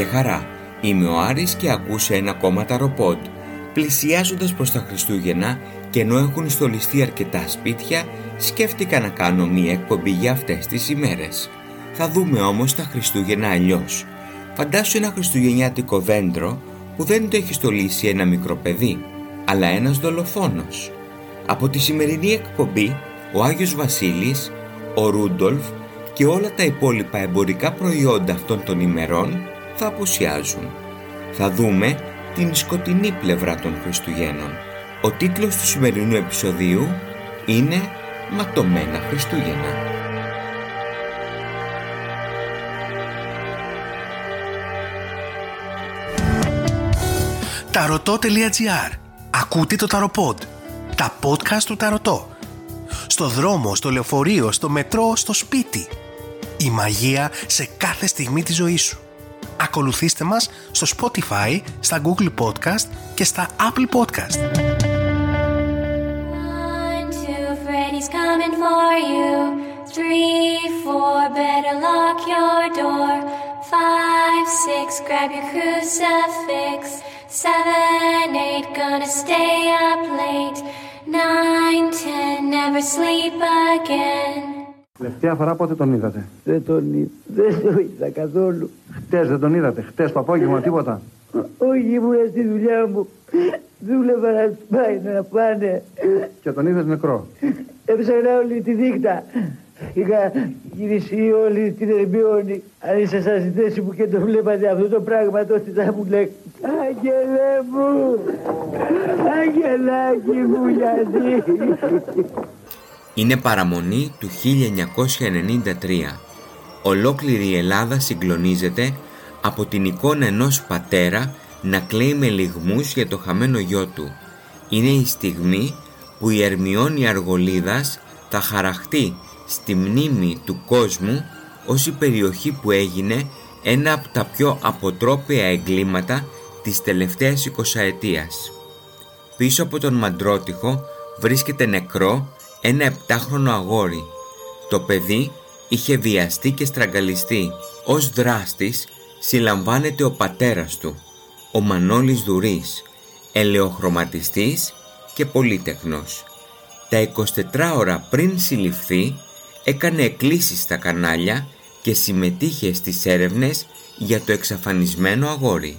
Γεια και χαρά. Είμαι ο Άρης και ακούσε ένα ακόμα ταροπόντ. Πλησιάζοντας προς τα Χριστούγεννα και ενώ έχουν στολιστεί αρκετά σπίτια, σκέφτηκα να κάνω μία εκπομπή για αυτές τις ημέρες. Θα δούμε όμως τα Χριστούγεννα αλλιώς. Φαντάσου ένα χριστουγεννιάτικο δέντρο που δεν το έχει στολίσει ένα μικρό παιδί, αλλά ένας δολοφόνος. Από τη σημερινή εκπομπή, ο Άγιος Βασίλης, ο Ρούντολφ και όλα τα υπόλοιπα εμπορικά προϊόντα αυτών των ημερών θα απουσιάζουν. Θα δούμε την σκοτεινή πλευρά των Χριστουγέννων. Ο τίτλος του σημερινού επεισοδίου είναι «Ματωμένα Χριστούγεννα». Ταρωτό.gr Ακούτε το Ταροπод. Τα podcast του Ταρωτό. Στο δρόμο, στο λεωφορείο, στο μετρό, στο σπίτι. Η μαγεία σε κάθε στιγμή της ζωής σου. Ακολουθήστε μας στο Spotify, στα Google Podcast και στα Apple Podcast. One, two, Freddy's coming for you. Three, four, better lock your door. Five, six, grab your crucifix. Seven, eight, gonna stay up late. Nine, ten, never sleep again. Τελευταία φορά πότε τον είδατε; Δεν τον είδα. Δεν τον είδα καθόλου. Χτες δεν τον είδατε. Χτες το απόγευμα τίποτα; Όχι, ήμουν στη δουλειά μου. Δούλευα να τους πάει να πάνε. Και τον είδες νεκρό; Έψαχνα όλη τη νύχτα. Είχα γυρίσει όλη την Ερμιόνη. Αν ήσασταν στη θέση μου και το βλέπατε αυτό το πράγμα, τότε θα μου λέγατε Άγγελε μου, Αγγελάκι μου, γιατί; Είναι παραμονή του 1993. Ολόκληρη η Ελλάδα συγκλονίζεται από την εικόνα ενός πατέρα να κλαίει με λιγμούς για το χαμένο γιο του. Είναι η στιγμή που η Ερμιόνη Αργολίδας θα χαραχτεί στη μνήμη του κόσμου ως η περιοχή που έγινε ένα από τα πιο αποτρόπαια εγκλήματα της τελευταίας εικοσαετίας. Πίσω από τον Μαντρότυχο βρίσκεται νεκρό ένα επτάχρονο αγόρι. Το παιδί είχε βιαστεί και στραγγαλιστεί. Ως δράστης συλλαμβάνεται ο πατέρας του, ο Μανώλης Δουρής, ελαιοχρωματιστής και πολύτεχνος. Τα 24 ώρα πριν συλληφθεί έκανε εκκλήσεις στα κανάλια και συμμετείχε στις έρευνες για το εξαφανισμένο αγόρι.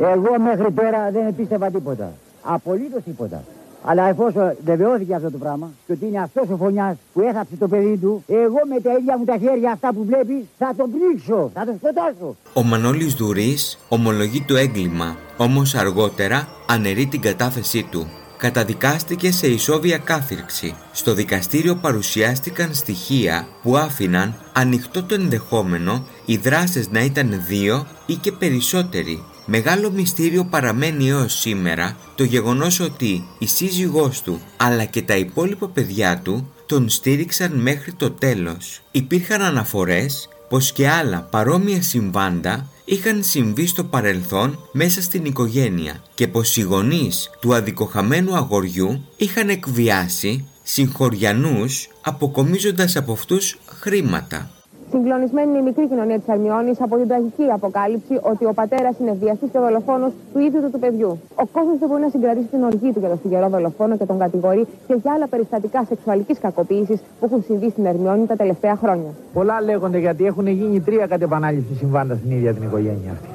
Εγώ μέχρι τώρα δεν πίστευα τίποτα. Απολύτως τίποτα. Αλλά εφόσον βεβαιώθηκε αυτό το πράγμα και ότι είναι αυτός ο φωνιάς που έθαψε το παιδί του, εγώ με τα ίδια μου τα χέρια αυτά που βλέπεις θα τον πνίξω, θα τον σκοτώσω. Ο Μανώλης Δουρής ομολογεί το έγκλημα, όμως αργότερα αναιρεί την κατάθεσή του. Καταδικάστηκε σε ισόβια κάθυρξη. Στο δικαστήριο παρουσιάστηκαν στοιχεία που άφηναν ανοιχτό το ενδεχόμενο οι δράστες να ήταν δύο ή και περισσότεροι. Μεγάλο μυστήριο παραμένει έως σήμερα το γεγονός ότι η σύζυγός του αλλά και τα υπόλοιπα παιδιά του τον στήριξαν μέχρι το τέλος. Υπήρχαν αναφορές πως και άλλα παρόμοια συμβάντα είχαν συμβεί στο παρελθόν μέσα στην οικογένεια και πως οι γονείς του αδικοχαμένου αγοριού είχαν εκβιάσει συγχωριανούς αποκομίζοντας από αυτούς χρήματα. Συγκλονισμένη είναι η μικρή κοινωνία της Αρμιώνη από την τραγική αποκάλυψη ότι ο πατέρας είναι βιαστής και δολοφόνος του ίδιου του, του παιδιού. Ο κόσμος δεν μπορεί να συγκρατήσει την οργή του για τον στιγερό δολοφόνο και τον κατηγορεί και για άλλα περιστατικά σεξουαλικής κακοποίησης που έχουν συμβεί στην Ερμιώνη τα τελευταία χρόνια. Πολλά λέγονται γιατί έχουν γίνει τρία κατ' επανάληψη συμβάντα στην ίδια την οικογένεια αυτή.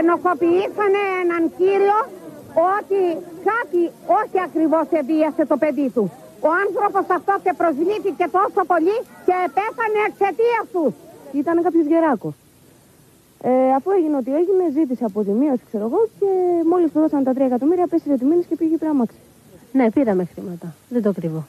ενοχοποιήσανε έναν κύριο ότι κάτι όχι ακριβώς εβίασε το παιδί τους. Ο άνθρωπος αυτός και προσβλήθηκε τόσο πολύ και πέθανε εξαιτίας τους. Ήταν κάποιος γεράκος. Ε, αφού έγινε ό,τι έγινε, ζήτησε αποζημίωση, ξέρω εγώ, και μόλις του δώσαν τα 3 εκατομμύρια, πέσει τη μήνε και πήγε πράμαξη. Ναι, πήραμε χρήματα. Δεν το κρύβω.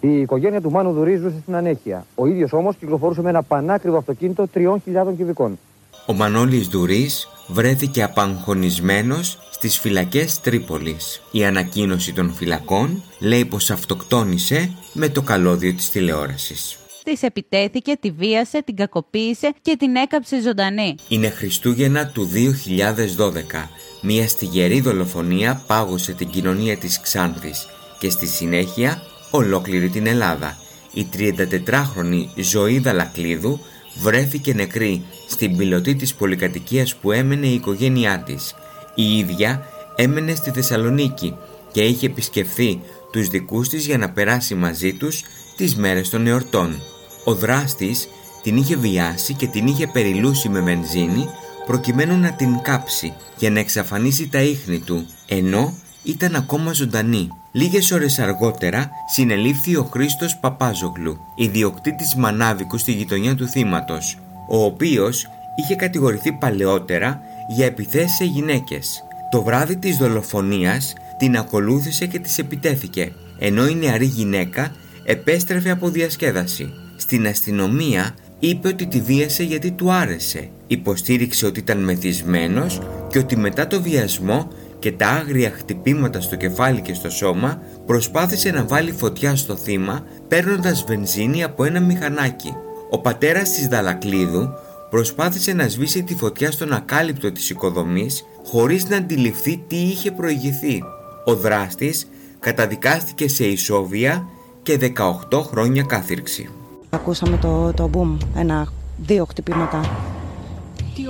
Η οικογένεια του Μάνου Δουρή ζούσε στην ανέχεια. Ο ίδιος όμως κυκλοφορούσε με ένα πανάκριβο αυτοκίνητο 3.000 κυβικών. Ο Μανώλης Δουρής βρέθηκε απαγχωνισμένος στις φυλακές Τρίπολης. Η ανακοίνωση των φυλακών λέει πως αυτοκτόνησε με το καλώδιο της τηλεόρασης. Της επιτέθηκε, τη βίασε, την κακοποίησε και την έκαψε ζωντανή. Είναι Χριστούγεννα του 2012. Μια στιγερή δολοφονία πάγωσε την κοινωνία της Ξάνθης και στη συνέχεια ολόκληρη την Ελλάδα. Η 34χρονη Ζωή Δαλακλίδου βρέθηκε νεκρή στην πιλωτή της πολυκατοικίας που έμενε η οικογένειά της. Η ίδια έμενε στη Θεσσαλονίκη και είχε επισκεφθεί τους δικούς της για να περάσει μαζί τους τις μέρες των εορτών. Ο δράστης την είχε βιάσει και την είχε περιλούσει με βενζίνη προκειμένου να την κάψει για να εξαφανίσει τα ίχνη του, ενώ ήταν ακόμα ζωντανή. Λίγες ώρες αργότερα συνελήφθη ο Χρήστος Παπάζογλου, ιδιοκτήτης μανάβικου στη γειτονιά του θύματος, ο οποίος είχε κατηγορηθεί παλαιότερα για επιθέσεις σε γυναίκες. Το βράδυ της δολοφονίας την ακολούθησε και της επιτέθηκε, ενώ η νεαρή γυναίκα επέστρεφε από διασκέδαση. Στην αστυνομία είπε ότι τη βίασε γιατί του άρεσε. Υποστήριξε ότι ήταν μεθυσμένος και ότι μετά το βιασμό και τα άγρια χτυπήματα στο κεφάλι και στο σώμα προσπάθησε να βάλει φωτιά στο θύμα παίρνοντας βενζίνη από ένα μηχανάκι. Ο πατέρας της Δαλακλίδου προσπάθησε να σβήσει τη φωτιά στον ακάλυπτο της οικοδομής χωρίς να αντιληφθεί τι είχε προηγηθεί. Ο δράστης καταδικάστηκε σε ισόβια και 18 χρόνια κάθυρξη. Ακούσαμε το, το boom, ένα, δύο χτυπήματα.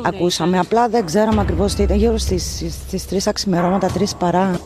Ακούσαμε, απλά δεν ξέραμε ακριβώς τι ήταν, γύρω στις, στις 3 αξιμερώματα, 3 παρά.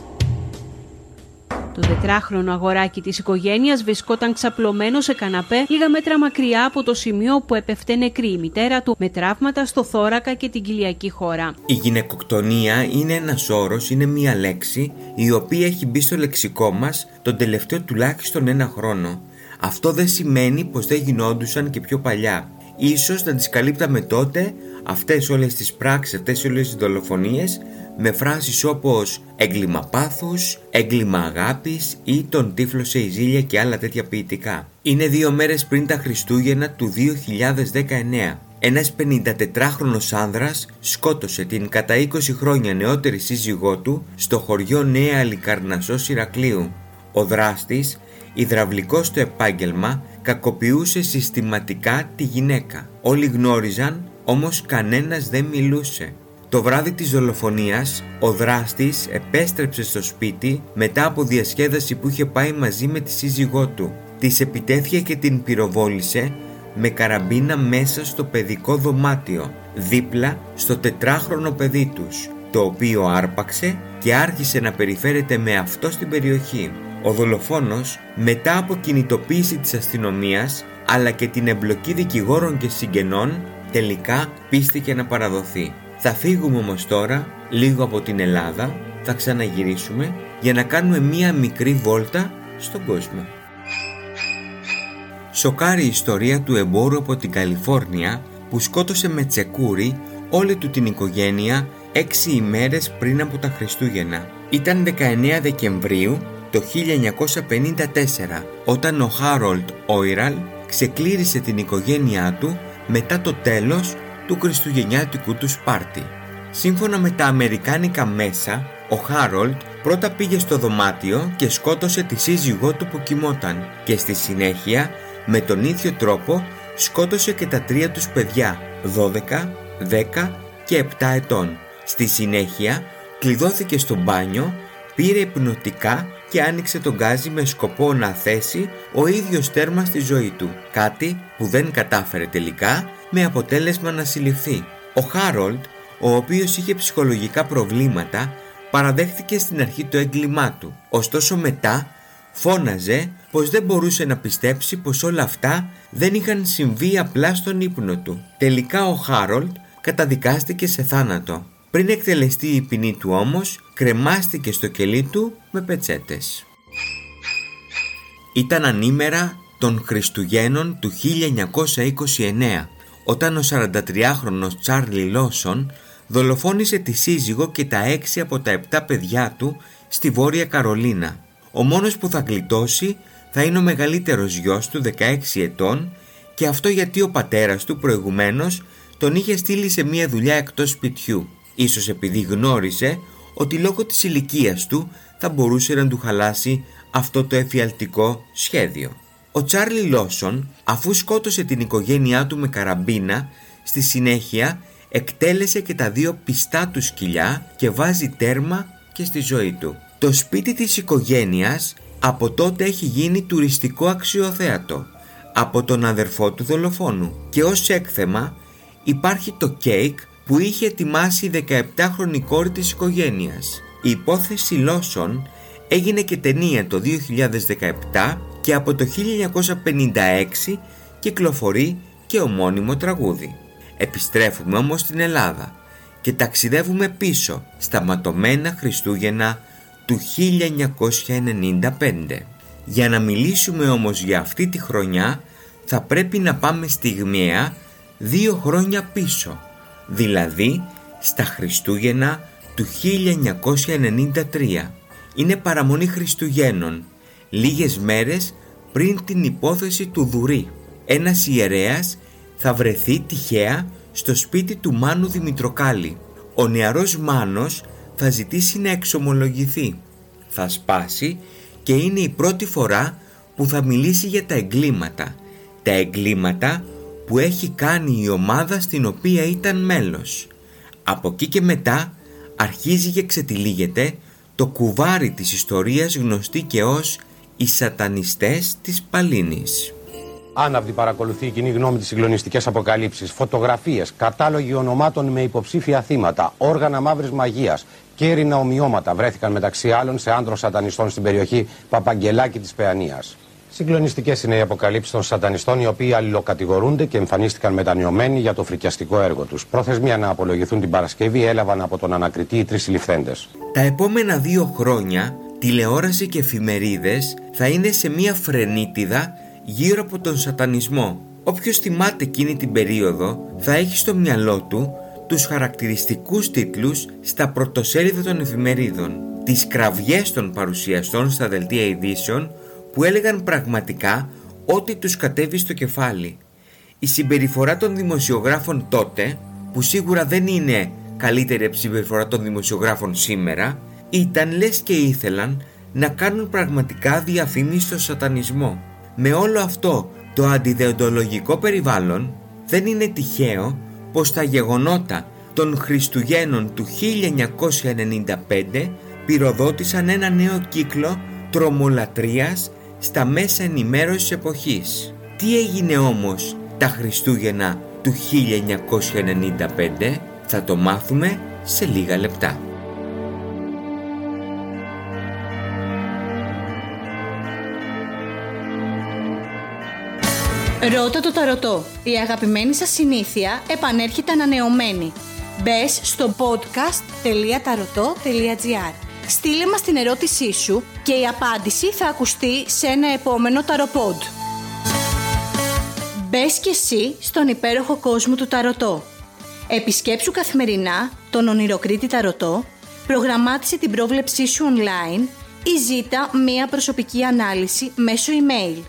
Το τετράχρονο αγοράκι της οικογένειας βρισκόταν ξαπλωμένο σε καναπέ λίγα μέτρα μακριά από το σημείο που έπεφτε νεκρή η μητέρα του με τραύματα στο θώρακα και την κοιλιακή χώρα. Η γυναικοκτονία είναι ένας όρος, είναι μία λέξη η οποία έχει μπει στο λεξικό μας τον τελευταίο τουλάχιστον ένα χρόνο. Αυτό δεν σημαίνει πως δεν γινόντουσαν και πιο παλιά. Ίσως να τις καλύπταμε τότε αυτές όλες τις πράξεις, αυτές όλες τις δολοφονίες με φράσεις όπως έγκλημα πάθους, έγκλημα αγάπης ή τον τύφλο σε ζήλια και άλλα τέτοια ποιητικά. Είναι δύο μέρες πριν τα Χριστούγεννα του 2019. Ένας 54χρονος άνδρας σκότωσε την κατά 20 χρόνια νεότερη σύζυγό του στο χωριό Νέα Αλικαρνασσός Ηρακλείου. Ο δράστης, υδραυλικός στο επάγγελμα, κακοποιούσε συστηματικά τη γυναίκα. Όλοι γνώριζαν, όμως κανένας δεν μιλούσε. Το βράδυ της δολοφονίας, ο δράστης επέστρεψε στο σπίτι μετά από διασκέδαση που είχε πάει μαζί με τη σύζυγό του. Της επιτέθηκε και την πυροβόλησε με καραμπίνα μέσα στο παιδικό δωμάτιο, δίπλα στο τετράχρονο παιδί τους, το οποίο άρπαξε και άρχισε να περιφέρεται με αυτό στην περιοχή. Ο δολοφόνος, μετά από κινητοποίηση της αστυνομίας, αλλά και την εμπλοκή δικηγόρων και συγγενών, τελικά πίστηκε να παραδοθεί. Θα φύγουμε όμως τώρα λίγο από την Ελλάδα, θα ξαναγυρίσουμε για να κάνουμε μία μικρή βόλτα στον κόσμο. Σοκάρει η ιστορία του εμπόρου από την Καλιφόρνια που σκότωσε με τσεκούρι όλη του την οικογένεια έξι ημέρες πριν από τα Χριστούγεννα. Ήταν 19 Δεκεμβρίου το 1954 όταν ο Χάρολτ Όιραλ ξεκλήρισε την οικογένειά του μετά το τέλος του χριστουγεννιάτικου τους Σπάρτη. Σύμφωνα με τα αμερικάνικα μέσα, ο Χάρολτ πρώτα πήγε στο δωμάτιο και σκότωσε τη σύζυγό του που κοιμόταν και στη συνέχεια με τον ίδιο τρόπο σκότωσε και τα τρία τους παιδιά 12, 10 και 7 ετών. Στη συνέχεια κλειδώθηκε στο μπάνιο, πήρε υπνοτικά και άνοιξε τον γκάζι με σκοπό να θέσει ο ίδιος τέρμα στη ζωή του, κάτι που δεν κατάφερε τελικά με αποτέλεσμα να συλληφθεί. Ο Χάρολτ, ο οποίος είχε ψυχολογικά προβλήματα, παραδέχθηκε στην αρχή το έγκλημά του. Ωστόσο μετά φώναζε πως δεν μπορούσε να πιστέψει πως όλα αυτά δεν είχαν συμβεί απλά στον ύπνο του. Τελικά ο Χάρολτ καταδικάστηκε σε θάνατο. Πριν εκτελεστεί η ποινή του όμως, κρεμάστηκε στο κελί του με πετσέτες. Ήταν ανήμερα των Χριστουγέννων του 1929 όταν ο 43χρονος Τσάρλι Λόσον δολοφόνησε τη σύζυγο και τα έξι από τα επτά παιδιά του στη Βόρεια Καρολίνα. Ο μόνος που θα γλιτώσει θα είναι ο μεγαλύτερος γιος του 16 ετών και αυτό γιατί ο πατέρας του προηγουμένως τον είχε στείλει σε μια δουλειά εκτός σπιτιού. Ίσως επειδή γνώρισε ότι λόγω της ηλικίας του θα μπορούσε να του χαλάσει αυτό το εφιαλτικό σχέδιο. Ο Τσάρλι Λόσον, αφού σκότωσε την οικογένειά του με καραμπίνα, στη συνέχεια εκτέλεσε και τα δύο πιστά του σκυλιά και βάζει τέρμα και στη ζωή του. Το σπίτι της οικογένειας από τότε έχει γίνει τουριστικό αξιοθέατο. από τον αδερφό του δολοφόνου και ως έκθεμα υπάρχει το κέικ που είχε ετοιμάσει η 17χρονη κόρη της οικογένειας. Η υπόθεση Λόσον έγινε και ταινία το 2017 και από το 1956 κυκλοφορεί και ομώνυμο τραγούδι. Επιστρέφουμε όμως στην Ελλάδα και ταξιδεύουμε πίσω στα ματωμένα Χριστούγεννα του 1995. Για να μιλήσουμε όμως για αυτή τη χρονιά θα πρέπει να πάμε στιγμιαία δύο χρόνια πίσω, δηλαδή στα Χριστούγεννα του 1993. Είναι παραμονή Χριστουγέννων, λίγες μέρες πριν την υπόθεση του Δουρή. Ένας ιερέας θα βρεθεί τυχαία στο σπίτι του Μάνου Δημητροκάλη. Ο νεαρός Μάνος θα ζητήσει να εξομολογηθεί. Θα σπάσει και είναι η πρώτη φορά που θα μιλήσει για τα εγκλήματα. Τα εγκλήματα που έχει κάνει η ομάδα στην οποία ήταν μέλος. Από εκεί και μετά αρχίζει και ξετυλίγεται το κουβάρι της ιστορίας γνωστή και ως οι σατανιστές της Παλίνης. Άναυδη παρακολουθεί η κοινή γνώμη της συγκλονιστικές αποκαλύψεις. Φωτογραφίες, κατάλογοι ονομάτων με υποψήφια θύματα, όργανα μαύρης μαγείας και έρινα ομοιώματα βρέθηκαν μεταξύ άλλων σε άντρο σατανιστών στην περιοχή Παπαγγελάκη της Παιανίας. Συγκλονιστικές είναι οι αποκαλύψεις των σατανιστών, οι οποίοι αλληλοκατηγορούνται και εμφανίστηκαν μετανιωμένοι για το φρικιαστικό έργο τους. Προθεσμία να απολογηθούν την Παρασκευή έλαβαν από τον ανακριτή οι τρεις συλληφθέντε. Τα επόμενα δύο χρόνια, τηλεόραση και εφημερίδες θα είναι σε μια φρενίτιδα γύρω από τον σατανισμό. Όποιος θυμάται εκείνη την περίοδο θα έχει στο μυαλό του τους χαρακτηριστικούς τίτλους στα πρωτοσέλιδα των εφημερίδων, τις κραυγές των παρουσιαστών στα δελτία ειδήσεων που έλεγαν πραγματικά ό,τι τους κατέβει στο κεφάλι. Η συμπεριφορά των δημοσιογράφων τότε, που σίγουρα δεν είναι καλύτερη από συμπεριφορά των δημοσιογράφων σήμερα, ήταν λες και ήθελαν να κάνουν πραγματικά διαφήμιση στο σατανισμό. Με όλο αυτό το αντιδεοντολογικό περιβάλλον δεν είναι τυχαίο πως τα γεγονότα των Χριστουγέννων του 1995 πυροδότησαν ένα νέο κύκλο τρομολατρίας στα μέσα ενημέρωσης εποχής. Τι έγινε όμως τα Χριστούγεννα του 1995 θα το μάθουμε σε λίγα λεπτά. Ρώτα το ταρωτό. Η αγαπημένη σας συνήθεια επανέρχεται ανανεωμένη. Μπες στο podcast.tarotot.gr Στείλε μας την ερώτησή σου και η απάντηση θα ακουστεί σε ένα επόμενο ταροπόντ. Μπες και εσύ στον υπέροχο κόσμο του ταρωτό. Επισκέψου καθημερινά τον ονειροκρίτη ταρωτό, προγραμμάτισε την πρόβλεψή σου online ή ζήτα μία προσωπική ανάλυση μέσω email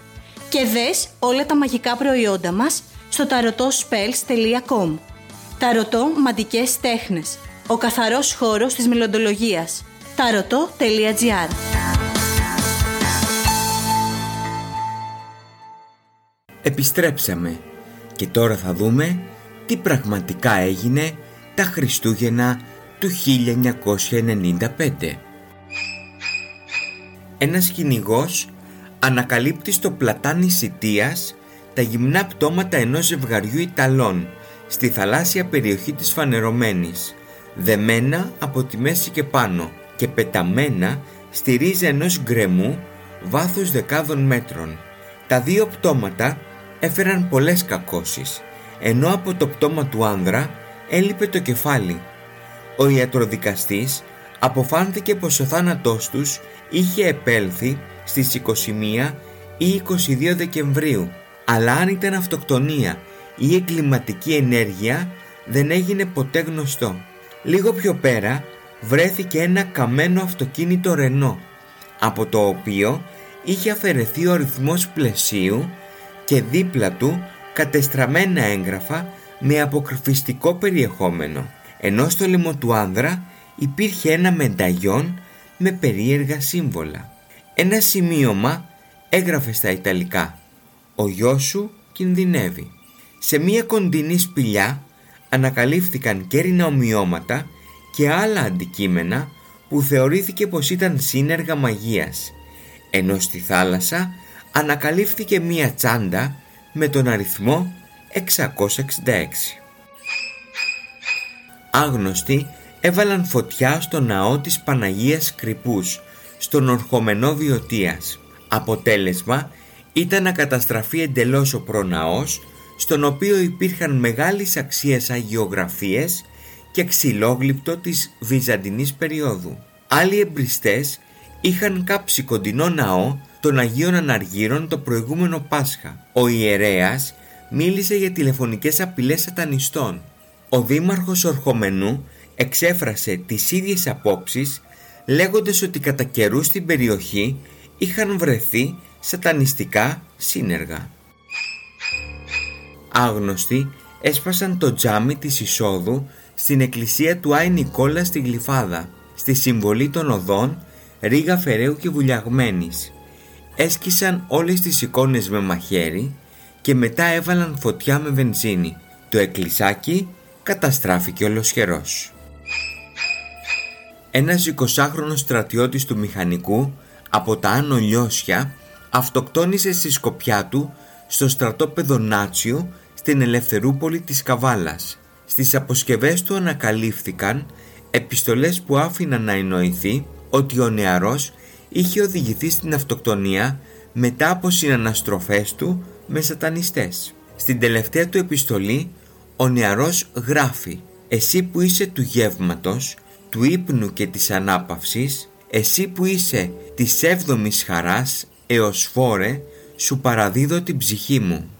και δες όλα τα μαγικά προϊόντα μας στο tarotospells.com Ταρωτό Μαντικές Τέχνες Ο καθαρός χώρος της μελλοντολογίας taroto.gr Επιστρέψαμε και τώρα θα δούμε τι πραγματικά έγινε τα Χριστούγεννα του 1995. Ένας κυνηγός ανακαλύπτει στο πλατάνι Σιτίας τα γυμνά πτώματα ενός ζευγαριού Ιταλών στη θαλάσσια περιοχή της Φανερωμένης, δεμένα από τη μέση και πάνω και πεταμένα στη ρίζα ενός γκρεμού βάθους δεκάδων μέτρων. Τα δύο πτώματα έφεραν πολλές κακώσεις, ενώ από το πτώμα του άνδρα έλειπε το κεφάλι. Ο ιατροδικαστής αποφάνθηκε πως ο θάνατός τους είχε επέλθει στις 21 ή 22 Δεκεμβρίου αλλά αν ήταν αυτοκτονία ή εγκληματική ενέργεια δεν έγινε ποτέ γνωστό. Λίγο πιο πέρα βρέθηκε ένα καμένο αυτοκίνητο Ρενό από το οποίο είχε αφαιρεθεί ο αριθμός πλαισίου και δίπλα του κατεστραμμένα έγγραφα με αποκρυφιστικό περιεχόμενο ενώ στο λαιμό του άνδρα υπήρχε ένα μενταγιόν με περίεργα σύμβολα. Ένα σημείωμα έγραφε στα Ιταλικά «Ο γιος σου κινδυνεύει». Σε μία κοντινή σπηλιά ανακαλύφθηκαν κέρινα ομοιώματα και άλλα αντικείμενα που θεωρήθηκε πως ήταν σύνεργα μαγείας, ενώ στη θάλασσα ανακαλύφθηκε μία τσάντα με τον αριθμό 666. Άγνωστοι έβαλαν φωτιά στο ναό της Παναγίας Κρυπούς, στον ορχομενό Βιωτίας. Αποτέλεσμα ήταν να καταστραφεί εντελώς ο προναός, στον οποίο υπήρχαν μεγάλης αξίας αγιογραφίες και ξυλόγλυπτο της Βυζαντινής περίοδου. Άλλοι εμπριστές είχαν κάψει κοντινό ναό των Αγίων Αναργύρων το προηγούμενο Πάσχα. Ο ιερέας μίλησε για τηλεφωνικές απειλές σατανιστών. Ο δήμαρχος Ορχομενού εξέφρασε τις ίδιες απόψεις λέγοντας ότι κατά καιρού στην περιοχή είχαν βρεθεί σατανιστικά σύνεργα. Άγνωστοι έσπασαν το τζάμι της εισόδου στην εκκλησία του Άι Νικόλα στη Γλυφάδα, στη συμβολή των οδών Ρίγα Φεραίου και Βουλιαγμένης. Έσκησαν όλες τις εικόνες με μαχαίρι και μετά έβαλαν φωτιά με βενζίνη. Το εκκλησάκι καταστράφηκε ολοσχερός. Ένας 20χρονος στρατιώτης του μηχανικού από τα Άνω Λιώσια αυτοκτόνησε στη σκοπιά του στο στρατόπεδο Νάτσιο στην Ελευθερούπολη της Καβάλας. Στις αποσκευές του ανακαλύφθηκαν επιστολές που άφηναν να εννοηθεί ότι ο νεαρός είχε οδηγηθεί στην αυτοκτονία μετά από συναναστροφές του με σατανιστές. Στην τελευταία του επιστολή ο νεαρός γράφει «Εσύ που είσαι του γεύματος, του ύπνου και της ανάπαυσης, εσύ που είσαι της έβδομης χαράς έως φόρε, σου παραδίδω την ψυχή μου».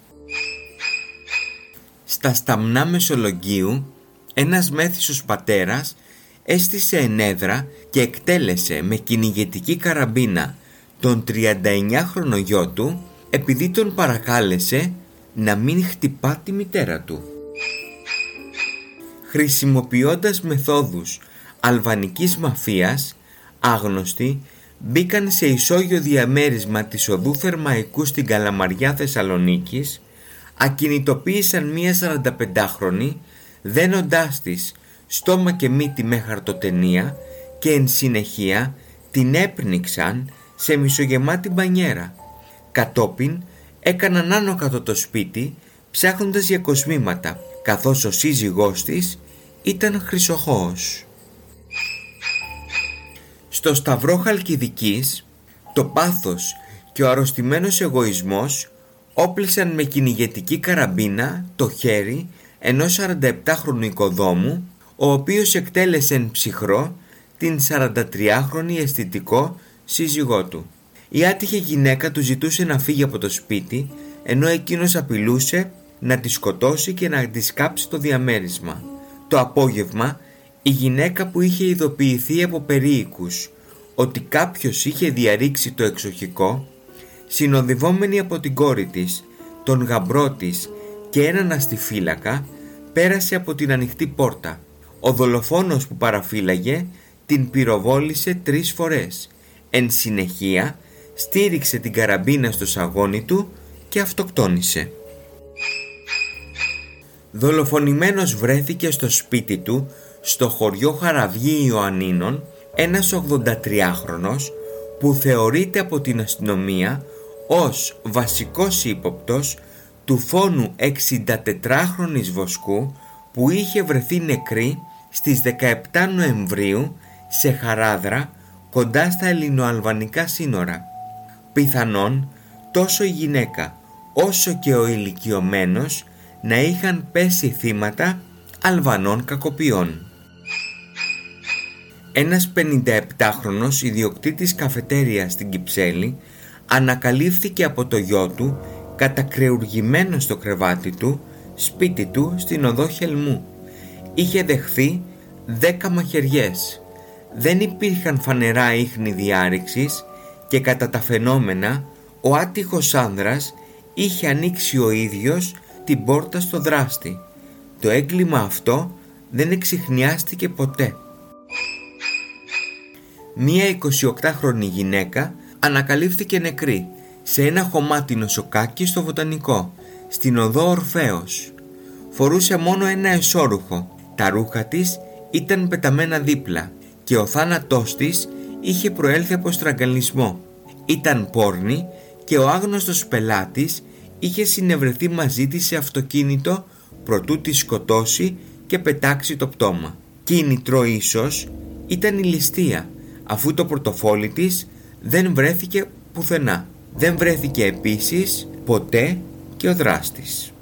Στα σταμνά Μεσολογγίου, ένας μέθησος πατέρας έστησε ενέδρα και εκτέλεσε με κυνηγετική καραμπίνα τον 39χρονο γιο του επειδή τον παρακάλεσε να μην χτυπά τη μητέρα του. Χρησιμοποιώντας μεθόδους αλβανικής μαφίας, άγνωστοι μπήκαν σε ισόγειο διαμέρισμα της οδού Θερμαϊκού στην Καλαμαριά Θεσσαλονίκης, ακινητοποίησαν μία 45χρονη, δένοντάς της στόμα και μύτη με χαρτοτενία και εν συνεχεία την έπνιξαν σε μισογεμάτη μπανιέρα. Κατόπιν έκαναν άνω κάτω το σπίτι ψάχνοντας για κοσμήματα καθώς ο σύζυγός της ήταν χρυσοχώος. Στο Σταυρό Χαλκιδικής το πάθος και ο αρρωστημένος εγωισμός όπλησαν με κυνηγετική καραμπίνα το χέρι ενός 47χρονου οικοδόμου ο οποίος εκτέλεσε ψυχρό την 43χρονη αισθητικό σύζυγό του. Η άτυχη γυναίκα του ζητούσε να φύγει από το σπίτι ενώ εκείνος απειλούσε να τη σκοτώσει και να της σκάψει το διαμέρισμα. Το απόγευμα η γυναίκα που είχε ειδοποιηθεί από περίοικους ότι κάποιος είχε διαρρήξει το εξοχικό συνοδευόμενη από την κόρη της, τον γαμπρό της και έναν αστιφύλακα πέρασε από την ανοιχτή πόρτα. Ο δολοφόνος που παραφύλαγε την πυροβόλησε τρεις φορές. Εν συνεχεία στήριξε την καραμπίνα στο σαγόνι του και αυτοκτόνησε. Δολοφονημένος βρέθηκε στο σπίτι του στο χωριό Χαραβγή Ιωαννίνων ένας 83χρονος που θεωρείται από την αστυνομία ως βασικός ύποπτος του φόνου 64χρονης Βοσκού που είχε βρεθεί νεκρή στις 17 Νοεμβρίου σε Χαράδρα κοντά στα ελληνοαλβανικά σύνορα. Πιθανόν τόσο η γυναίκα όσο και ο ηλικιωμένος να είχαν πέσει θύματα Αλβανών κακοποιών. Ένας 57χρονος ιδιοκτήτης καφετέρια στην Κυψέλη ανακαλύφθηκε από το γιο του κατακρεουργημένο στο κρεβάτι του σπίτι του στην οδό Χελμού. Είχε δεχθεί δέκα μαχαιριές. Δεν υπήρχαν φανερά ίχνη διάρρηξης και κατά τα φαινόμενα ο άτυχος άνδρας είχε ανοίξει ο ίδιος την πόρτα στο δράστη. Το έγκλημα αυτό δεν εξηχνιάστηκε ποτέ. Μία 28χρονη γυναίκα ανακαλύφθηκε νεκρή σε ένα χωμάτινο σοκάκι στο βοτανικό, στην οδό Ορφέως. Φορούσε μόνο ένα εσώρουχο. Τα ρούχα της ήταν πεταμένα δίπλα και ο θάνατός της είχε προέλθει από στραγγαλισμό. Ήταν πόρνη και ο άγνωστος πελάτης είχε συνευρεθεί μαζί της σε αυτοκίνητο προτού τη σκοτώσει και πετάξει το πτώμα. Κίνητρο ίσως ήταν η ληστεία αφού το πορτοφόλι της δεν βρέθηκε πουθενά. Δεν βρέθηκε επίσης ποτέ και ο δράστης.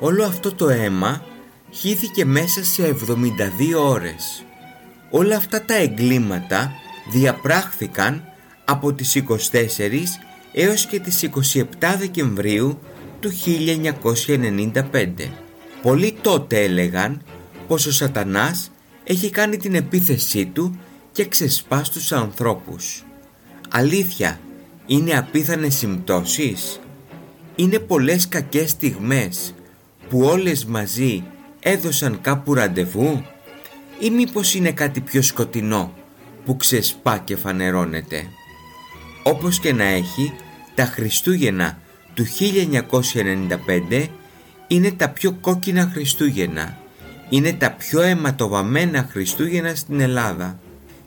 Όλο αυτό το αίμα χύθηκε μέσα σε 72 ώρες. Όλα αυτά τα εγκλήματα διαπράχθηκαν από τις 24 έως και τις 27 Δεκεμβρίου του 1995. Πολλοί τότε έλεγαν πως ο σατανάς έχει κάνει την επίθεσή του και ξεσπά στους ανθρώπους. Αλήθεια, είναι απίθανες συμπτώσεις; Είναι πολλές κακές στιγμές που όλες μαζί έδωσαν κάπου ραντεβού; Ή μήπως είναι κάτι πιο σκοτεινό που ξεσπά και φανερώνεται; Όπως και να έχει, τα Χριστούγεννα του 1995 είναι τα πιο κόκκινα Χριστούγεννα. Είναι τα πιο αιματοβαμμένα Χριστούγεννα στην Ελλάδα.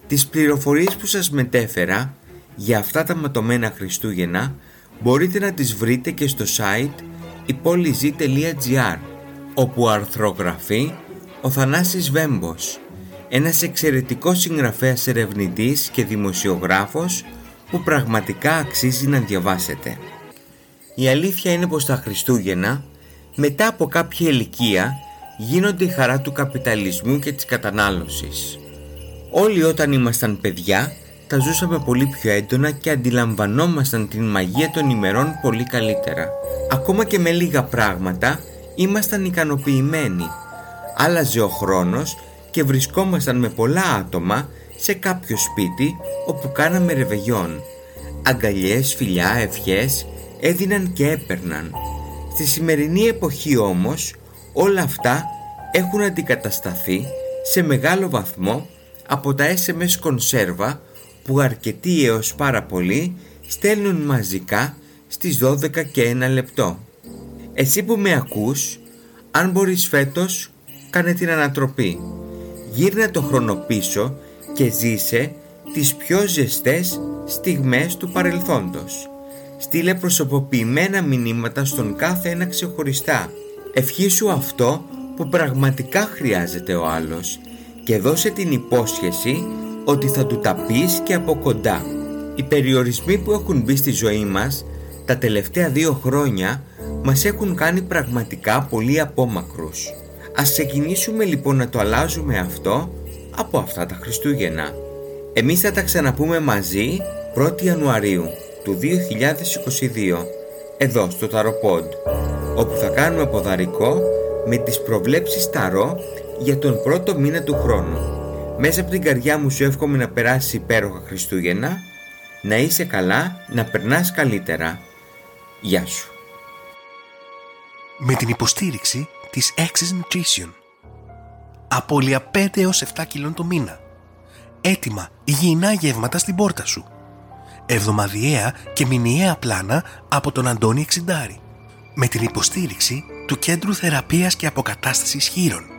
Τις πληροφορίες που σας μετέφερα για αυτά τα ματωμένα Χριστούγεννα μπορείτε να τις βρείτε και στο site υπόλοιζή.gr όπου αρθρογραφεί ο Θανάσης Βέμπος, ένας εξαιρετικός συγγραφέας ερευνητής και δημοσιογράφος που πραγματικά αξίζει να διαβάσετε. Η αλήθεια είναι πως τα Χριστούγεννα μετά από κάποια ηλικία γίνονται η χαρά του καπιταλισμού και της κατανάλωσης. Όλοι όταν ήμασταν παιδιά τα ζούσαμε πολύ πιο έντονα και αντιλαμβανόμασταν την μαγεία των ημερών πολύ καλύτερα. Ακόμα και με λίγα πράγματα ήμασταν ικανοποιημένοι. Άλλαζε ο χρόνος και βρισκόμασταν με πολλά άτομα σε κάποιο σπίτι όπου κάναμε ρεβεγιόν. Αγκαλιές, φιλιά, ευχές έδιναν και έπαιρναν. Στη σημερινή εποχή όμως όλα αυτά έχουν αντικατασταθεί σε μεγάλο βαθμό από τα SMS κονσέρβα που αρκετοί έως πάρα πολλοί στέλνουν μαζικά στις 12 και 1 λεπτό. Εσύ που με ακούς, αν μπορείς φέτος, κάνε την ανατροπή. Γύρνα το χρόνο πίσω και ζήσε τις πιο ζεστές στιγμές του παρελθόντος. Στείλε προσωποποιημένα μηνύματα στον κάθε ένα ξεχωριστά. Ευχήσου αυτό που πραγματικά χρειάζεται ο άλλος και δώσε την υπόσχεση ότι θα του τα πεις και από κοντά. Οι περιορισμοί που έχουν μπει στη ζωή μας τα τελευταία δύο χρόνια μας έχουν κάνει πραγματικά πολύ απόμακρους. Ας ξεκινήσουμε λοιπόν να το αλλάζουμε αυτό από αυτά τα Χριστούγεννα. Εμείς θα τα ξαναπούμε μαζί 1η Ιανουαρίου του 2022 εδώ στο Ταροπόντ όπου θα κάνουμε ποδαρικό με τις προβλέψεις Ταρό για τον πρώτο μήνα του χρόνου. Μέσα από την καρδιά μου σου εύχομαι να περάσεις υπέροχα Χριστούγεννα, να είσαι καλά, να περνάς καλύτερα. Γεια σου. Με την υποστήριξη της Access Nutrition. Απόλυα 5 έως 7 κιλών το μήνα. Έτοιμα υγιεινά γεύματα στην πόρτα σου. Εβδομαδιαία και μηνιαία πλάνα από τον Αντώνη Εξιντάρη. Με την υποστήριξη του Κέντρου Θεραπείας και Αποκατάστασης Χείρων